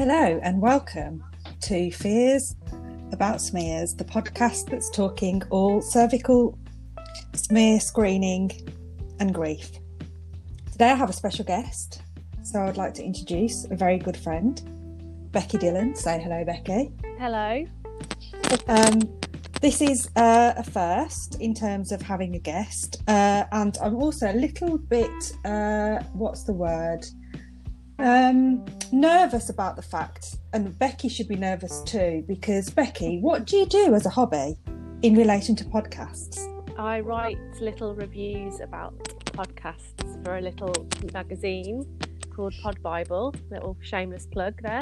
Hello and welcome to Fears About Smears, the podcast that's talking all cervical smear screening and grief. Today I have a special guest, so I'd like to introduce a very good friend, Becky Dillon. Say hello, Becky. Hello. Um, this is uh, a first in terms of having a guest, uh, and I'm also a little bit, uh, what's the word? Um, nervous about the fact, and Becky should be nervous too, because Becky, what do you do as a hobby in relation to podcasts? I write little reviews about podcasts for a little magazine called Pod Bible. Little shameless plug there.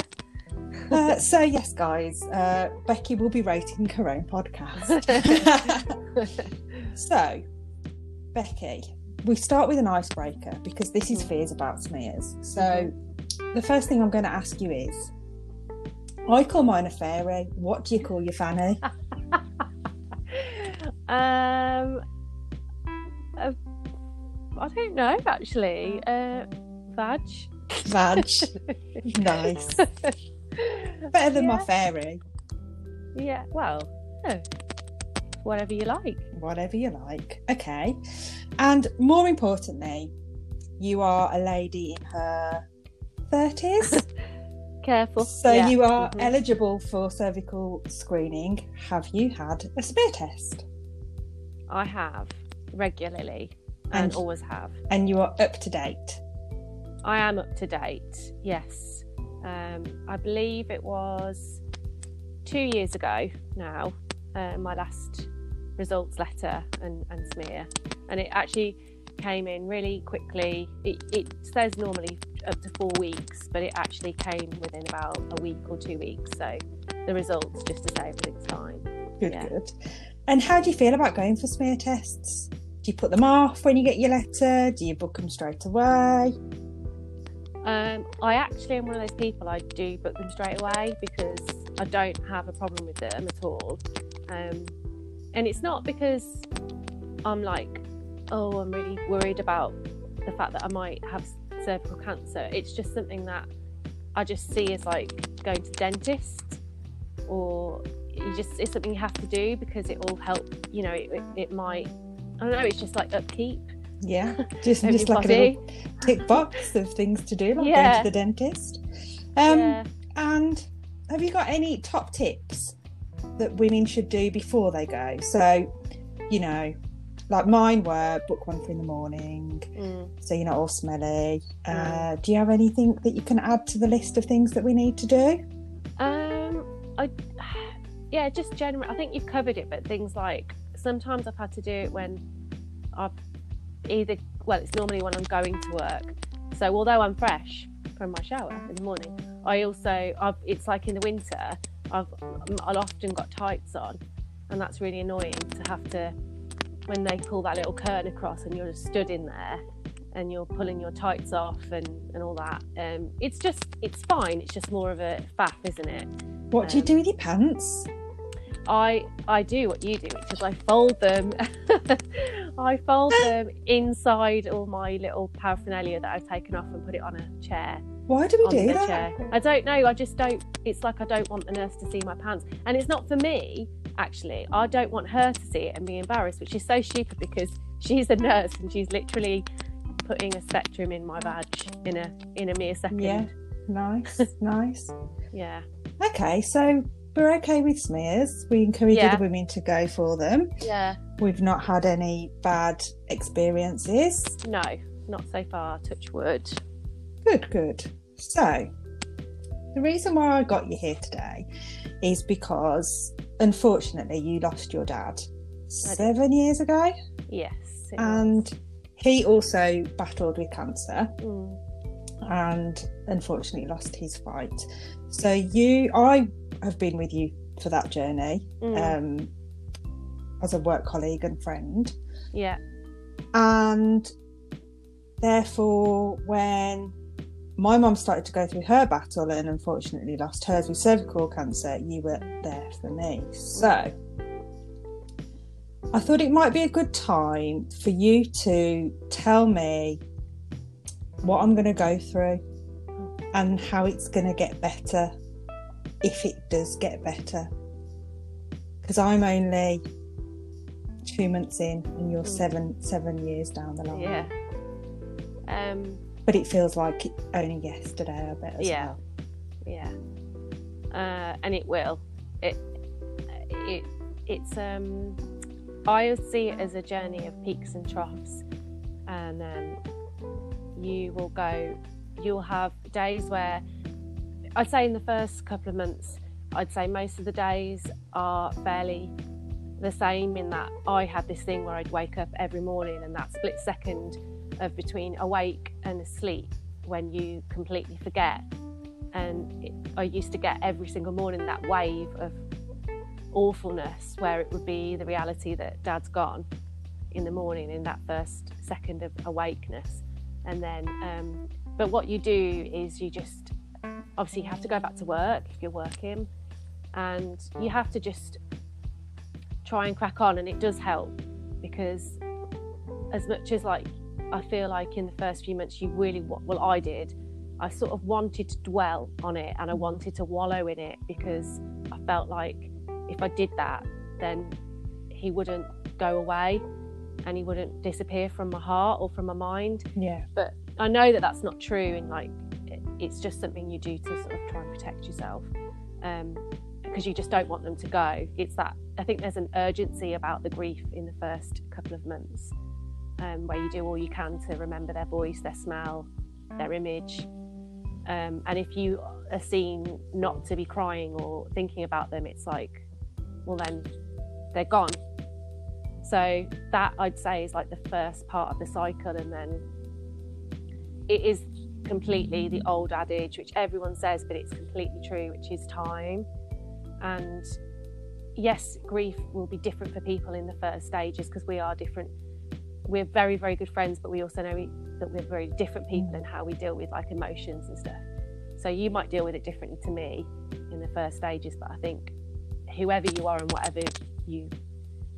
Uh, so yes, guys, uh, Becky will be rating her own podcast. so, Becky, we start with an icebreaker because this is fears about smears. So, the first thing I'm going to ask you is, I call mine a fairy. What do you call your fanny? um, uh, I don't know actually. Uh, vag. Vag. nice. Better than my fairy. Yeah. Well, no. whatever you like. Whatever you like. Okay. And more importantly, you are a lady in her 30s. Careful. So Yeah. you are Mhm. eligible for cervical screening. Have you had a smear test? I have regularly and, And- always have. And you are up to date. I am up to date. Yes. Um, I believe it was two years ago now. Uh, my last results letter and, and smear, and it actually came in really quickly. It, it says normally up to four weeks, but it actually came within about a week or two weeks. So the results, just to say everything's fine. Good, Yeah. good. And how do you feel about going for smear tests? Do you put them off when you get your letter? Do you book them straight away? Um, I actually am one of those people. I do book them straight away because I don't have a problem with them at all. Um, and it's not because I'm like, oh, I'm really worried about the fact that I might have cervical cancer. It's just something that I just see as like going to the dentist, or you just it's something you have to do because it will help. You know, it, it, might. I don't know. It's just like upkeep. Yeah, just, just like a little tick box of things to do, like going Yeah. to the dentist. Um, yeah. And have you got any top tips that women should do before they go? So, you know, like mine were book one for in the morning, Mm. so you're not all smelly. Uh, do you have anything that you can add to the list of things that we need to do? Um, I yeah, just general. I think you've covered it, but things like sometimes I've had to do it when I've either well, it's normally when I'm going to work. So although I'm fresh from my shower in the morning, I also I've, it's like in the winter. I've I'll often got tights on, and that's really annoying to have to when they pull that little curtain across and you're just stood in there and you're pulling your tights off and, and all that. Um, it's just it's fine. It's just more of a faff, isn't it? What do you Um, do with your pants? I I do what you do, which is I fold them. I fold them inside all my little paraphernalia that I've taken off and put it on a chair. Why do we do that? chair. I don't know. I just don't. It's like I don't want the nurse to see my pants, and it's not for me. Actually, I don't want her to see it and be embarrassed, which is so stupid because she's a nurse and she's literally putting a speculum in my vag in a in a mere second. Yeah. Nice, nice. Yeah. Okay, so we're okay with smears. We encourage Yeah. other women to go for them. Yeah. We've not had any bad experiences. No, not so far. Touch wood. Good, good. So, the reason why I got you here today is because unfortunately you lost your dad seven years ago, Yes. it was. and he also battled with cancer Mm. and unfortunately lost his fight. So, you, I have been with you for that journey Mm. um, as a work colleague and friend. yeah. And therefore, when my mum started to go through her battle and unfortunately lost hers with cervical cancer, you were there for me. So I thought it might be a good time for you to tell me what I'm going to go through and how it's going to get better if it does get better. Because I'm only two months in, and you're seven seven years down the line. Yeah. Um, But it feels like only yesterday. I bet. As Yeah. Well. yeah. Uh, and it will. It it it's um I see it as a journey of peaks and troughs, and um, you will go. You'll have days where I'd say in the first couple of months, I'd say most of the days are fairly the same in that I had this thing where I'd wake up every morning and that split second of between awake and asleep when you completely forget. And it, I used to get every single morning that wave of awfulness where it would be the reality that dad's gone in the morning in that first second of awakeness. And then, um, but what you do is you just obviously you have to go back to work if you're working and you have to just try and crack on and it does help because as much as like I feel like in the first few months you really, well, I did. I sort of wanted to dwell on it and I wanted to wallow in it because I felt like if I did that then he wouldn't go away and he wouldn't disappear from my heart or from my mind. Yeah. but I know that that's not true and like it's just something you do to sort of try and protect yourself um, because you just don't want them to go. It's that I think there's an urgency about the grief in the first couple of months um, where you do all you can to remember their voice their smell their image. Um, and if you are seen not to be crying or thinking about them it's like well then they're gone. So that I'd say is like the first part of the cycle and then it is completely the old adage which everyone says but it's completely true which is time. And yes grief will be different for people in the first stages because we are different we're very very good friends but we also know we, that we're very different people in how we deal with like emotions and stuff. So you might deal with it differently to me in the first stages but i think whoever you are and whatever you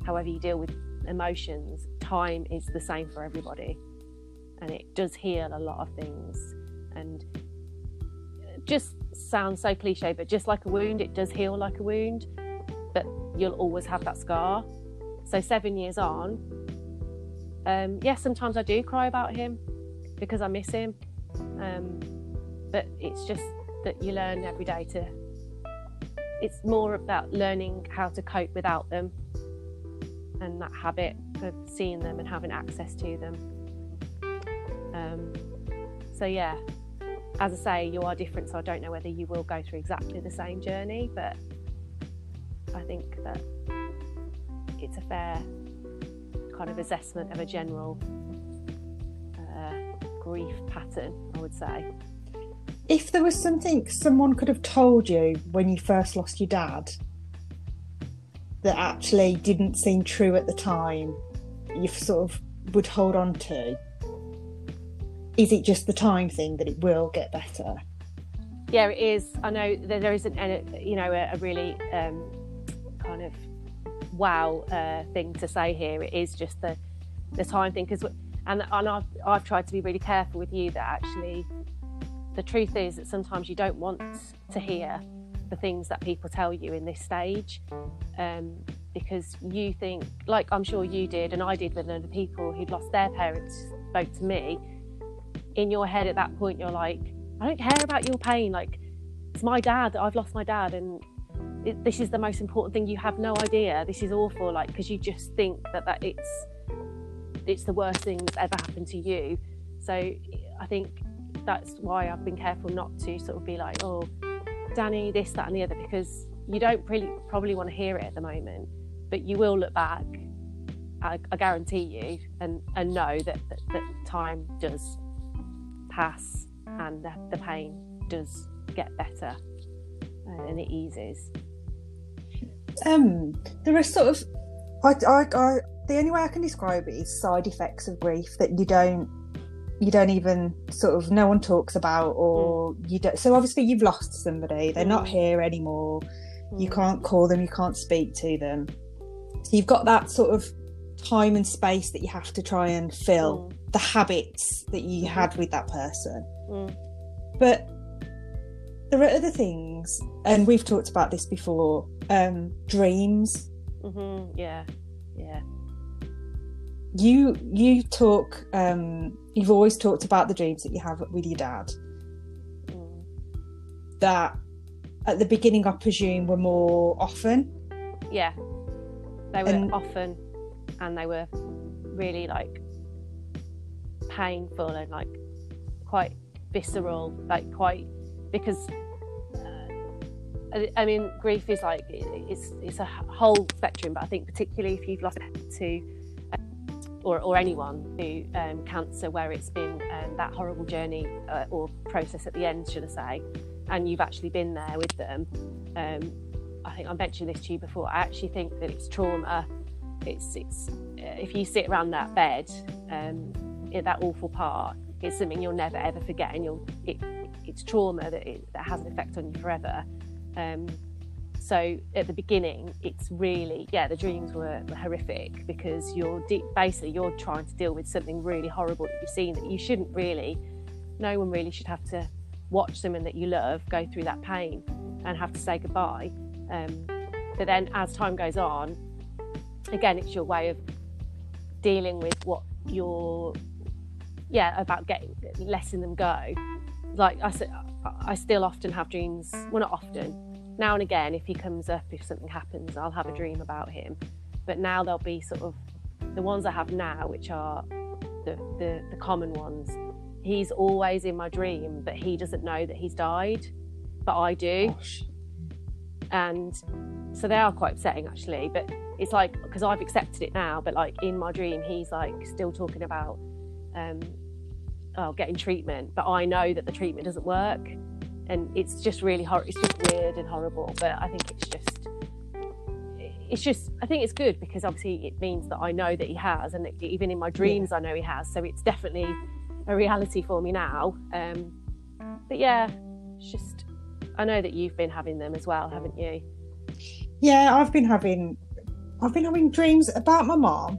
however you deal with emotions time is the same for everybody. And it does heal a lot of things. And just sounds so cliche but just like a wound it does heal like a wound but you'll always have that scar. So seven years on um yes yeah, sometimes i do cry about him because i miss him. Um but it's just that you learn every day to it's more about learning how to cope without them and that habit of seeing them and having access to them. Um, so yeah as I say you are different so I don't know whether you will go through exactly the same journey but I think that it's a fair kind of assessment of a general uh, grief pattern I would say If there was something someone could have told you when you first lost your dad that actually didn't seem true at the time, you sort of would hold on to, is it just the time thing that it will get better? yeah it is I know that there isn't a, you know a, a really um, kind of wow uh, thing to say here. It is just the the time thing because and, and I've, I've tried to be really careful with you that actually the truth is that sometimes you don't want to hear the things that people tell you in this stage um, because you think like I'm sure you did and I did with other people who'd lost their parents spoke to me in your head at that point you're like I don't care about your pain. Like it's my dad I've lost my dad and this is the most important thing. You have no idea. This is awful like because you just think that that it's it's the worst thing that's ever happened to you. So I think that's why I've been careful not to sort of be like oh Danny this that and the other because you don't really probably want to hear it at the moment but you will look back. I, I guarantee you and and know that, that that time does pass and the, the pain does get better and it eases Um, there are sort of, I, I, I, the only way I can describe it is side effects of grief that you don't, you don't even sort of, no one talks about, or you don't. So obviously you've lost somebody; they're not Mm. here anymore. You Mm. can't call them, you can't speak to them. So you've got that sort of time and space that you have to try and fill Mm. the habits that you had with that person. Mm. But there are other things, and we've talked about this before. Um, dreams. Mm-hmm. Yeah. Yeah. You you talk. Um, you've always talked about the dreams that you have with your dad. Mm. That at the beginning, I presume, were more often. Yeah. They were And- often and they were really like painful and like quite visceral, like quite because I- mean grief is like it's it's a whole spectrum, but I think particularly if you've lost to uh, or, or anyone to um, cancer where it's been um, that horrible journey uh, or process at the end, should I say, and you've actually been there with them. Um, I think I mentioned this to you before. I actually think that it's trauma. It's it's uh, if you sit around that bed, um, in that awful part, it's something you'll never ever forget, and you'll it, it's trauma that it, that has an effect on you forever. Um, so at the beginning, it's really yeah, the dreams were, were horrific because you're de- basically you're trying to deal with something really horrible that you've seen that you shouldn't really. No one really should have to watch someone that you love go through that pain and have to say goodbye. Um, but then as time goes on, again, it's your way of dealing with what you're, yeah, about getting letting them go. Like I said, I still often have dreams. Well, not often. Now and again, if he comes up, if something happens, I'll have a dream about him. But now there'll be sort of the ones I have now, which are the, the, the common ones. He's always in my dream, but he doesn't know that he's died. But I do Gosh. and so they are quite upsetting actually but it's like because i've accepted it now but like in my dream he's like still talking about um oh getting treatment but i know that the treatment doesn't work. And it's just really hor- it's just weird and horrible but i think it's just it's just i think it's good because obviously it means that i know that he has and even in my dreams i know he has. So it's definitely a reality for me now. Um but yeah it's just i know that you've been having them as well haven't you? Yeah, I've been having I've been having dreams about my mom,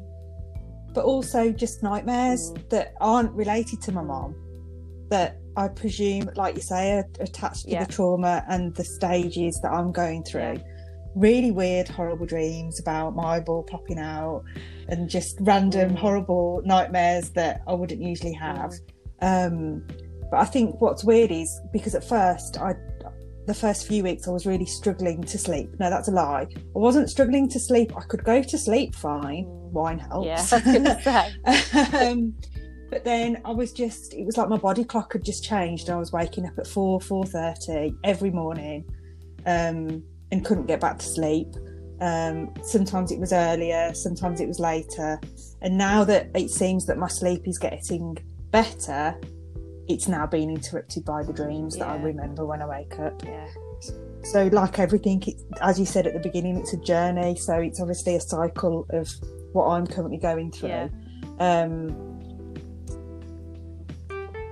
but also just nightmares Mm. that aren't related to my mom. That I presume, like you say, are attached to Yeah. the trauma and the stages that I'm going through. Really weird, horrible dreams about my eyeball popping out and just random, Mm. horrible nightmares that I wouldn't usually have. Um, but I think what's weird is because at first I the first few weeks I was really struggling to sleep. No, that's a lie. I wasn't struggling to sleep. I could go to sleep fine. Wine helps. yeah i was gonna say um, but then I was just it was like my body clock had just changed. I was waking up at four, four thirty every morning, um, and couldn't get back to sleep. Um, sometimes it was earlier, sometimes it was later. And now that it seems that my sleep is getting better, it's now been interrupted by the dreams that I remember when I wake up. yeah So, like everything, it, as you said at the beginning, it's a journey. So, it's obviously a cycle of what I'm currently going through. Yeah. Um,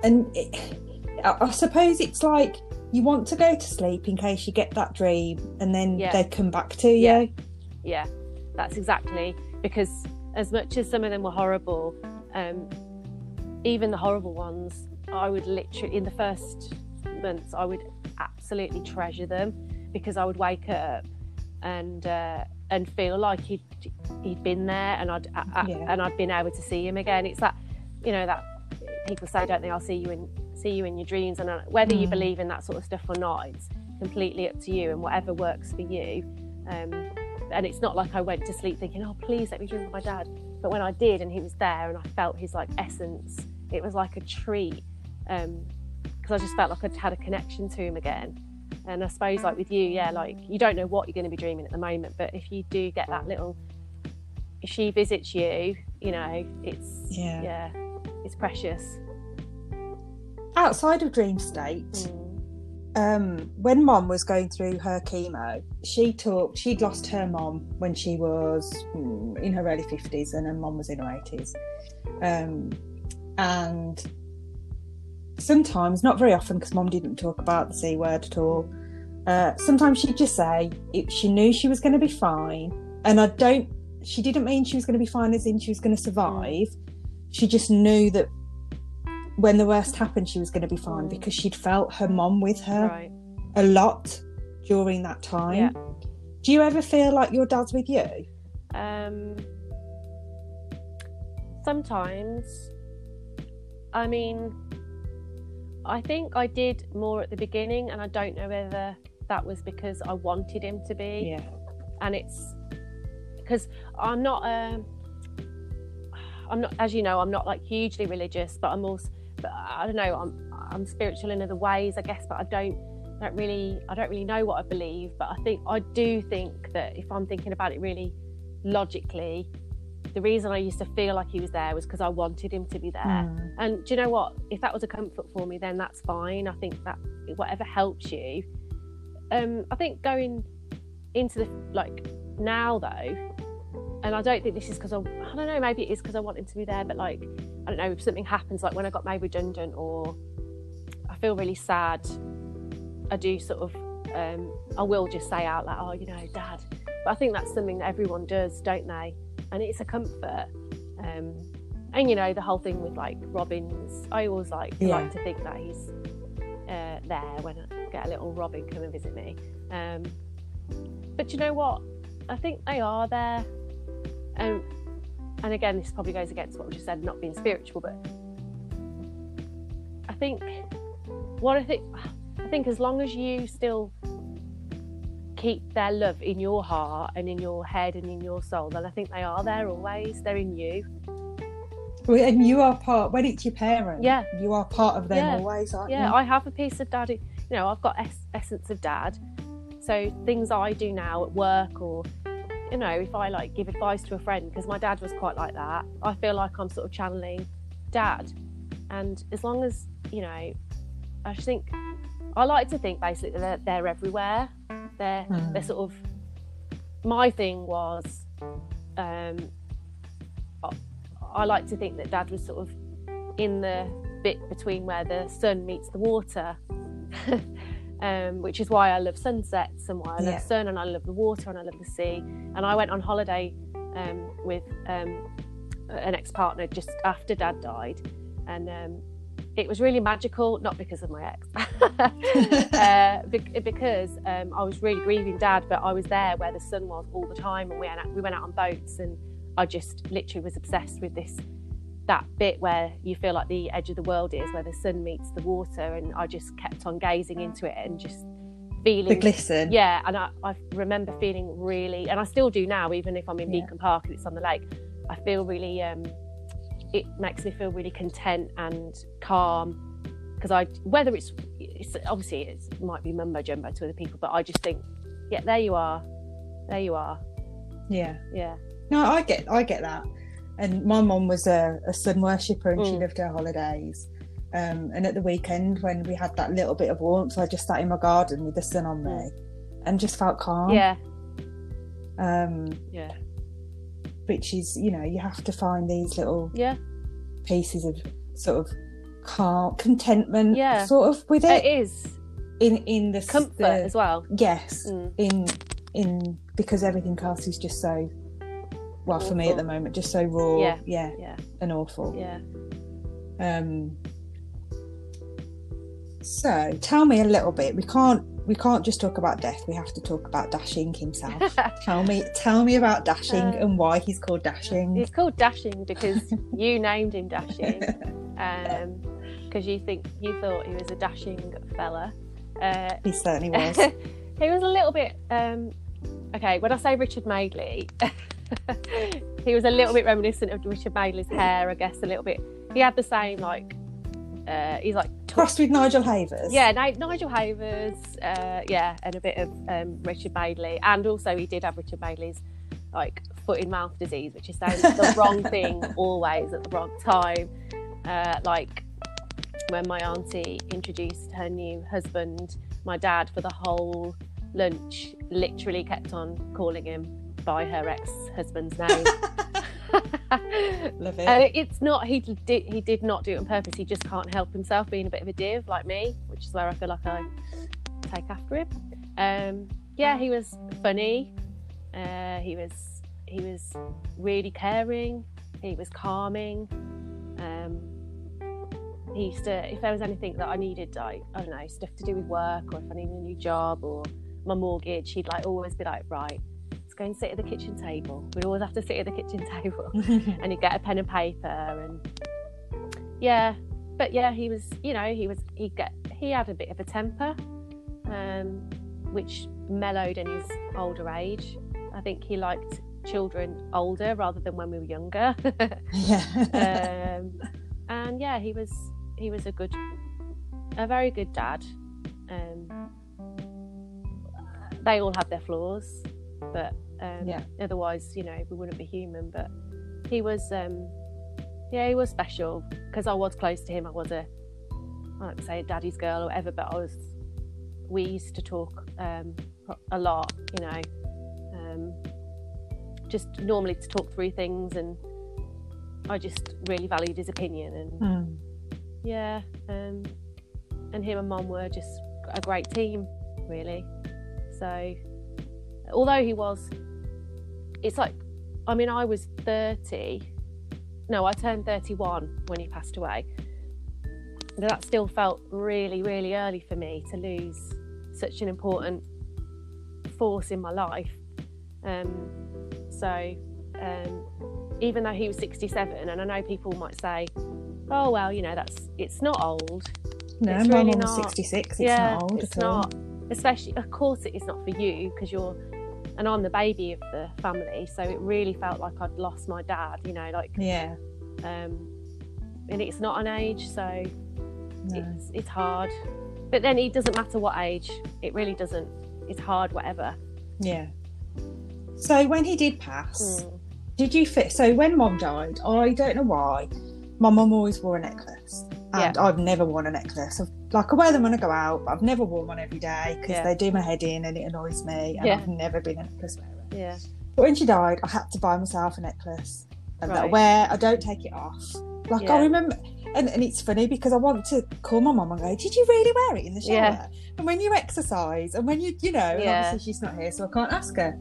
and it, I, I suppose it's like you want to go to sleep in case you get that dream, and then Yeah. they come back to you. Yeah. yeah that's exactly because as much as some of them were horrible um, even the horrible ones i would literally in the first months i would absolutely treasure them because i would wake up and uh, and feel like he'd he'd been there and I'd I, Yeah. and I'd been able to see him again it's that you know that people say don't they I'll see you in see you in your dreams and uh, whether you Mm. believe in that sort of stuff or not it's completely up to you and whatever works for you um, and it's not like I went to sleep thinking, oh, please let me dream of my dad. But when I did and he was there and I felt his like essence, it was like a treat because I just felt like I'd had a connection to him again. And I suppose like with you, yeah, like you don't know what you're going to be dreaming at the moment, but if you do get that little, if she visits you, you know, it's Yeah. yeah, it's precious. Outside of dream state, Mm. um, when mom was going through her chemo, she talked, she'd lost her mom when she was mm, in her early 50s and her mom was in her 80s. Um, and sometimes, not very often, because mom didn't talk about the C word at all, uh, sometimes she'd just say it, she knew she was going to be fine. And I don't, she didn't mean she was going to be fine as in she was going to survive. She just knew that when the worst happened, she was going to be fine Mm. because she'd felt her mom with her. Right. a lot during that time. Yeah. Do you ever feel like your dad's with you? Um, sometimes, I mean, I think I did more at the beginning, and I don't know whether that was because I wanted him to be, Yeah. and it's because I'm not. Um, I'm not, as you know, I'm not like hugely religious, but I'm also, but I don't know, I'm I'm spiritual in other ways, I guess, but I don't don't really I don't really know what I believe, but I think I do think that if I'm thinking about it really logically, the reason I used to feel like he was there was because I wanted him to be there. Mm. And do you know what? If that was a comfort for me, then that's fine. I think that whatever helps you. Um, I think going into the like now though, and I don't think this is because I, I don't know, maybe it is because I want him to be there, but like I don't know if something happens, like when I got made redundant or I feel really sad, I do sort of, um, I will just say out like, oh, you know, dad. But I think that's something that everyone does, don't they? And it's a comfort. Um, and you know, the whole thing with like Robin's, I always like Yeah. like to think that he's uh, there when I get a little Robin come and visit me. Um, but you know what? I think they are there. Um, and again, this probably goes against what we just said, not being spiritual, but I think what I think I think as long as you still keep their love in your heart and in your head and in your soul, then I think they are there always. They're in you. And you are part, when it's your parents, Yeah. you are part of them Yeah. always, aren't Yeah, you? Yeah, I have a piece of daddy. You know, I've got es- essence of dad. So things I do now at work, or you know, if I like give advice to a friend, because my dad was quite like that, I feel like I'm sort of channeling dad. And as long as you know, I just think I like to think basically that they're, they're everywhere. They're Hmm. they're sort of. My thing was, um, I, I like to think that dad was sort of in the bit between where the sun meets the water, um, which is why I love sunsets and why I love Yeah. sun and I love the water and I love the sea. And I went on holiday um, with um, an ex partner just after dad died, and um, it was really magical, not because of my ex, uh, bec- because um, I was really grieving dad, but I was there where the sun was all the time, and we went out, we went out on boats, and I just literally was obsessed with this that bit where you feel like the edge of the world is, where the sun meets the water, and I just kept on gazing into it and just feeling The glisten. yeah, and I, I remember feeling really, and I still do now, even if I'm in Yeah. Beacon Park and it's on the lake, I feel really, um, it makes me feel really content and calm. Because I, whether it's, it's obviously it might be mumbo jumbo to other people, but I just think, yeah, there you are, there you are, Yeah. yeah, No, I get, I get that. And my mum was a, a sun worshipper, and she Mm. loved her holidays. Um, and at the weekend, when we had that little bit of warmth, I just sat in my garden with the sun on me, and just felt calm. yeah, Um, yeah, which is, you know, you have to find these little yeah, pieces of sort of calm, contentment, Yeah. sort of with it it is in in the comfort the- as well. Yes, Mm. in in because everything else is just so well for me at the moment, just so raw, Yeah. yeah, Yeah, and awful. yeah. Um. So tell me a little bit. We can't we can't just talk about death. We have to talk about Dashing himself. tell me tell me about Dashing Uh, and why he's called Dashing. He's called Dashing because you named him Dashing. because you think you thought he was a dashing fella. Uh, he certainly was. he was a little bit um, okay. When I say Richard Madeley, he was a little bit reminiscent of Richard Madeley's hair, I guess. A little bit. He had the same like. Uh, he's like Crossed with Nigel Havers. yeah, Ni- Nigel Havers, uh, yeah, and a bit of um, Richard Madeley, and also he did have Richard Madeley's like foot in mouth disease, which is saying the wrong thing always at the wrong time. Uh, like when my auntie introduced her new husband, my dad for the whole lunch literally kept on calling him by her ex-husband's name. Love it. It's not he did he did not do it on purpose. He just can't help himself being a bit of a div like me, which is where I feel like I take after him. Um, yeah, he was funny. Uh, he was he was really caring. He was calming. Um, he used to, if there was anything that I needed, like I don't know, stuff to do with work, or if I needed a new job or my mortgage, he'd like always be like, right, let's go and sit at the kitchen table. We'd always have to sit at the kitchen table, and he'd get a pen and paper, and yeah, but yeah, he was, you know, he was, he get, he had a bit of a temper, um, which mellowed in his older age. I think he liked children older rather than when we were younger. yeah. um, and yeah, he was he was a good, a very good dad. Um, they all have their flaws, but um, Yeah. otherwise, you know, we wouldn't be human. But he was, um, yeah, he was special because I was close to him. I was a, I like to say, a daddy's girl or whatever, but I was. We used to talk um, a lot, you know, um, just normally to talk through things, and I just really valued his opinion and Mm. yeah, um, and him and mom were just a great team, really. So, although he was, it's like, I mean, I was 30. No, I turned 31 when he passed away. But that still felt really, really early for me to lose such an important force in my life. Um, so, um, even though he was 67, and I know people might say, oh, well, you know, that's it's not old. No, It's my really mum was 66. It's yeah, not old it's at all. not. Especially, of course, it is not for you because you're, and I'm the baby of the family, so it really felt like I'd lost my dad. You know, like, Yeah. um, and it's not an age, so No. it's it's hard. But then it doesn't matter what age; it really doesn't. It's hard, whatever. Yeah. So when he did pass, Mm. did you fit? So when mom died, I don't know why, my mum always wore a necklace. And I've never worn a necklace. I've, like I wear them when I go out, but I've never worn one every day because Yeah. they do my head in and it annoys me. And Yeah. I've never been a necklace wearer. Yeah, But when she died, I had to buy myself a necklace and that I wear. I don't take it off. Like Yeah. I remember, and, and it's funny because I want to call my mum and go, "Did you really wear it in the shower?" Yeah. And when you exercise, and when you, you know, obviously she's not here, so I can't ask her.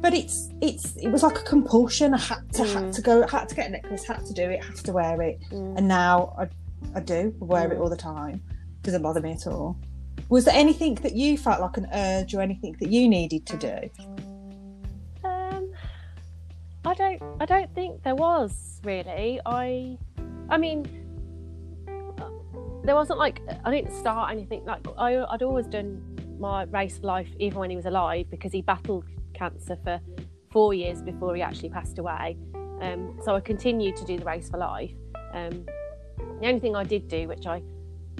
But it's it's it was like a compulsion. I had to had Mm. to go, I had to get a necklace, had to do it, have to wear it, Mm. and now I I do I wear it Mm. all the time. Doesn't bother me at all. Was there anything that you felt like an urge or anything that you needed to do? Um, I don't. I don't think there was really. I. I mean, there wasn't like I didn't start anything like I. I'd always done my race for life even when he was alive because he battled cancer for four years before he actually passed away. Um, so I continued to do the race for life. Um, the only thing I did do, which I,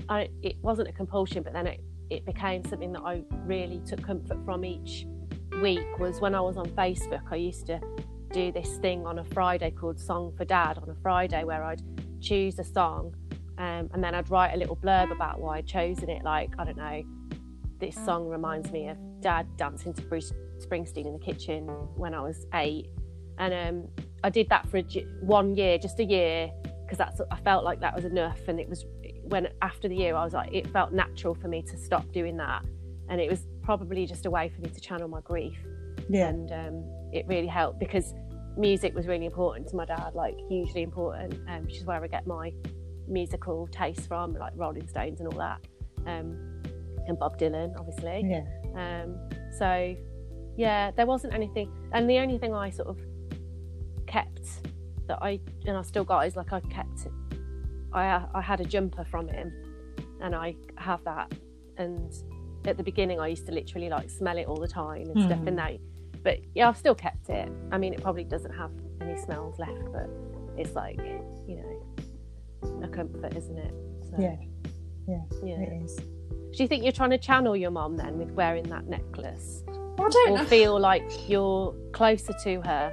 I it wasn't a compulsion, but then it, it became something that I really took comfort from each week was when I was on Facebook. I used to do this thing on a Friday called Song for Dad on a Friday where I'd choose a song um, and then I'd write a little blurb about why I'd chosen it. Like, I don't know, this song reminds me of Dad dancing to Bruce Springsteen in the kitchen when I was eight. And um, I did that for a, one year, just a year, because that's I felt like that was enough. And it was when after the year, I was like, it felt natural for me to stop doing that. And it was probably just a way for me to channel my grief Yeah. and um, it really helped because music was really important to my dad, like hugely important, um, which is where I get my musical taste from, like Rolling Stones and all that, um, and Bob Dylan, obviously. Yeah. Um, so, yeah, there wasn't anything, and the only thing I sort of kept that I and I still got is like I kept, I I had a jumper from him, and I have that, and at the beginning I used to literally like smell it all the time and stuff, Mhm. and that, but yeah, I've still kept it. I mean, it probably doesn't have any smells left, but it's like you know, a comfort, isn't it? So, Yeah. Yeah. yeah. It is. Do you think you're trying to channel your mom then with wearing that necklace? I don't Or know. feel like you're closer to her?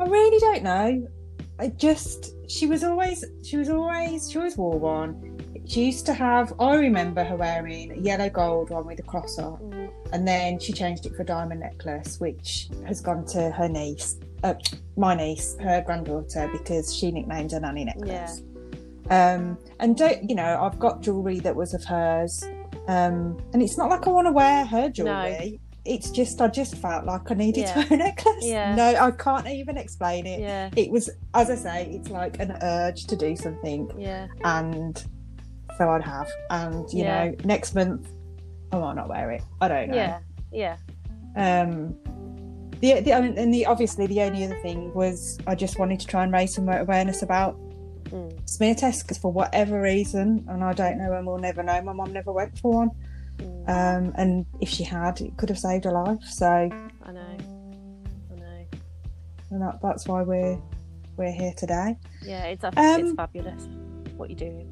I really don't know. I just she was always she was always she always wore one. She used to have I remember her wearing a yellow gold one with a cross on, and then she changed it for a diamond necklace, which has gone to her niece, uh, my niece, her granddaughter, because she nicknamed her nanny necklace. Um, and don't you know I've got jewellery that was of hers, um, and it's not like I want to wear her jewellery. It's just I just felt like I needed Yeah. to wear a necklace. Yeah. No, I can't even explain it. Yeah, It was, as I say, it's like an urge to do something, yeah, and so I'd have. And you Yeah. know, next month I might not wear it. I don't know. yeah, yeah, Um, the, the and the obviously the only other thing was I just wanted to try and raise some awareness about mm, smear tests because for whatever reason, and I don't know, and we'll never know. My mum never went for one. Um, and if she had, it could have saved her life. So, I know, I know. and that, that's why we're we're here today. Yeah, it's think it's Um, fabulous what you're doing.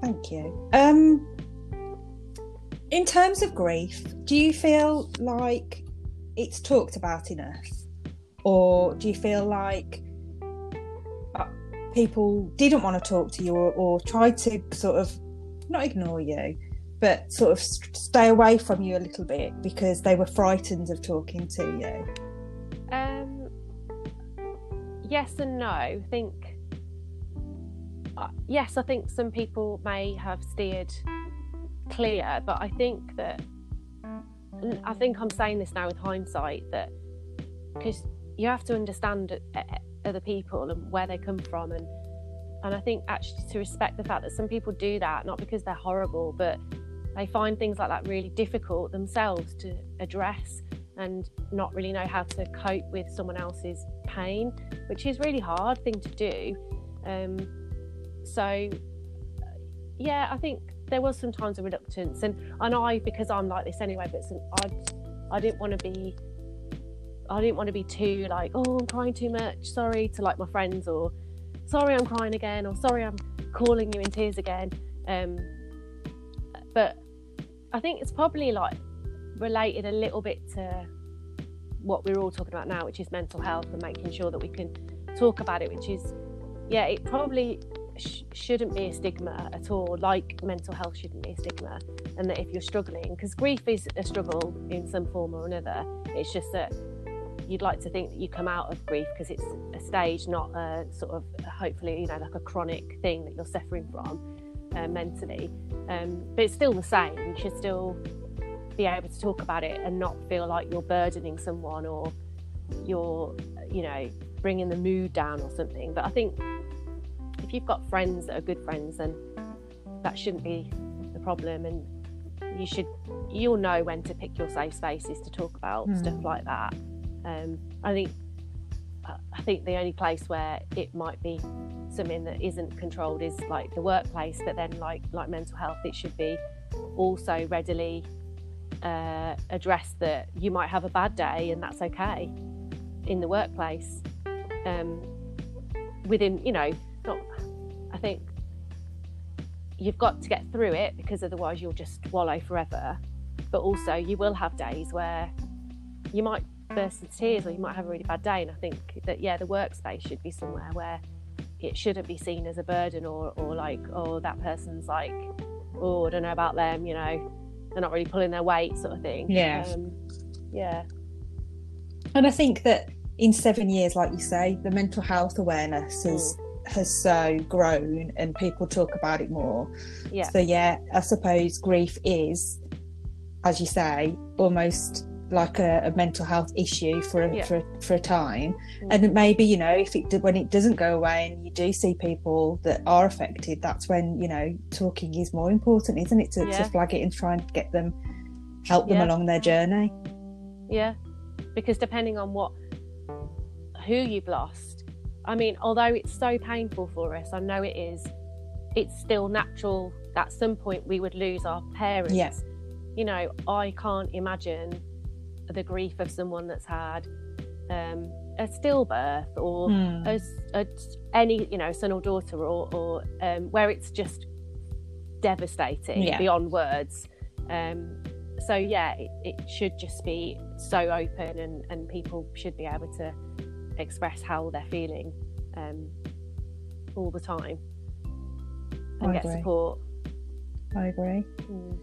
Thank you. Um, in terms of grief, do you feel like it's talked about enough, or do you feel like uh, people didn't want to talk to you, or, or tried to sort of not ignore you, but sort of st- stay away from you a little bit because they were frightened of talking to you? Um, yes and no. I think uh, yes, I think some people may have steered clear, but I think that I think I'm saying this now with hindsight that because you have to understand uh, other people and where they come from and and I think actually to respect the fact that some people do that not because they're horrible but they find things like that really difficult themselves to address and not really know how to cope with someone else's pain, which is really hard thing to do. Um, so, yeah, I think there was sometimes a reluctance, and and I because I'm like this anyway, but some, I I didn't want to be. I didn't want to be too like, oh, I'm crying too much. Sorry to like my friends, or sorry I'm crying again, or sorry I'm calling you in tears again. Um, but I think it's probably like related a little bit to what we're all talking about now, which is mental health and making sure that we can talk about it, which is, yeah, it probably sh- shouldn't be a stigma at all, like mental health shouldn't be a stigma. And that if you're struggling, because grief is a struggle in some form or another, it's just that you'd like to think that you come out of grief because it's a stage, not a sort of hopefully, you know, like a chronic thing that you're suffering from uh, mentally. Um, but it's still the same. You should still be able to talk about it and not feel like you're burdening someone or you're, you know, bringing the mood down or something. But I think if you've got friends that are good friends, then that shouldn't be the problem. And you should, you'll know when to pick your safe spaces to talk about Hmm. stuff like that. Um, I think, I think the only place where it might be something that isn't controlled is like the workplace. But then, like like mental health, it should be also readily uh, address that you might have a bad day and that's okay in the workplace. Um, within, you know, not, I think you've got to get through it because otherwise you'll just wallow forever. But also, you will have days where you might burst into tears or you might have a really bad day. And I think that, yeah, the workspace should be somewhere where it shouldn't be seen as a burden or, or like, oh, that person's like, oh, I don't know about them, you know, they're not really pulling their weight, sort of thing. Yeah. Um, yeah. And I think that in seven years, like you say, the mental health awareness has has so grown and people talk about it more. Yeah. So yeah, I suppose grief is, as you say, almost like a, a mental health issue for a, Yeah. for a, for a time. Mm. And maybe you know if it when it doesn't go away and you do see people that are affected, that's when you know talking is more important, isn't it? To, Yeah. to flag it and try and get them, help them Yeah. along their journey. Yeah, because depending on what, who you've lost, I mean, although it's so painful for us, I know it is. It's still natural that at some point we would lose our parents. Yeah. You know, I can't imagine the grief of someone that's had um, a stillbirth or as a, any you know son or daughter or, or um, where it's just devastating Yeah. beyond words um, so yeah it, it should just be so open and, and people should be able to express how they're feeling um, all the time and I get agree. support I agree. Mm.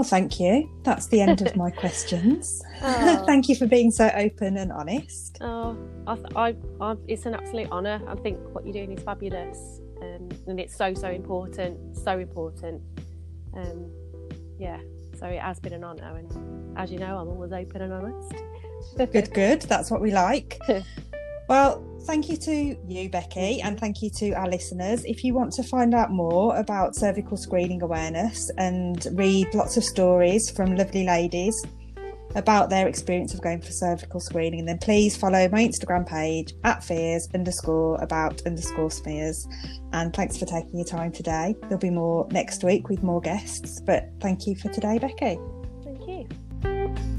Well, thank you. That's the end of my questions. Oh. thank you for being so open and honest. Oh, I, I, I, it's an absolute honour. I think what you're doing is fabulous, um, and it's so so important, so important. Um, yeah, So it has been an honour, and as you know, I'm always open and honest. good, good. That's what we like. Well, thank you to you, Becky, and thank you to our listeners. If you want to find out more about cervical screening awareness and read lots of stories from lovely ladies about their experience of going for cervical screening, then please follow my Instagram page at fears underscore about underscore smears. And thanks for taking your time today. There'll be more next week with more guests, but thank you for today, Becky. Thank you.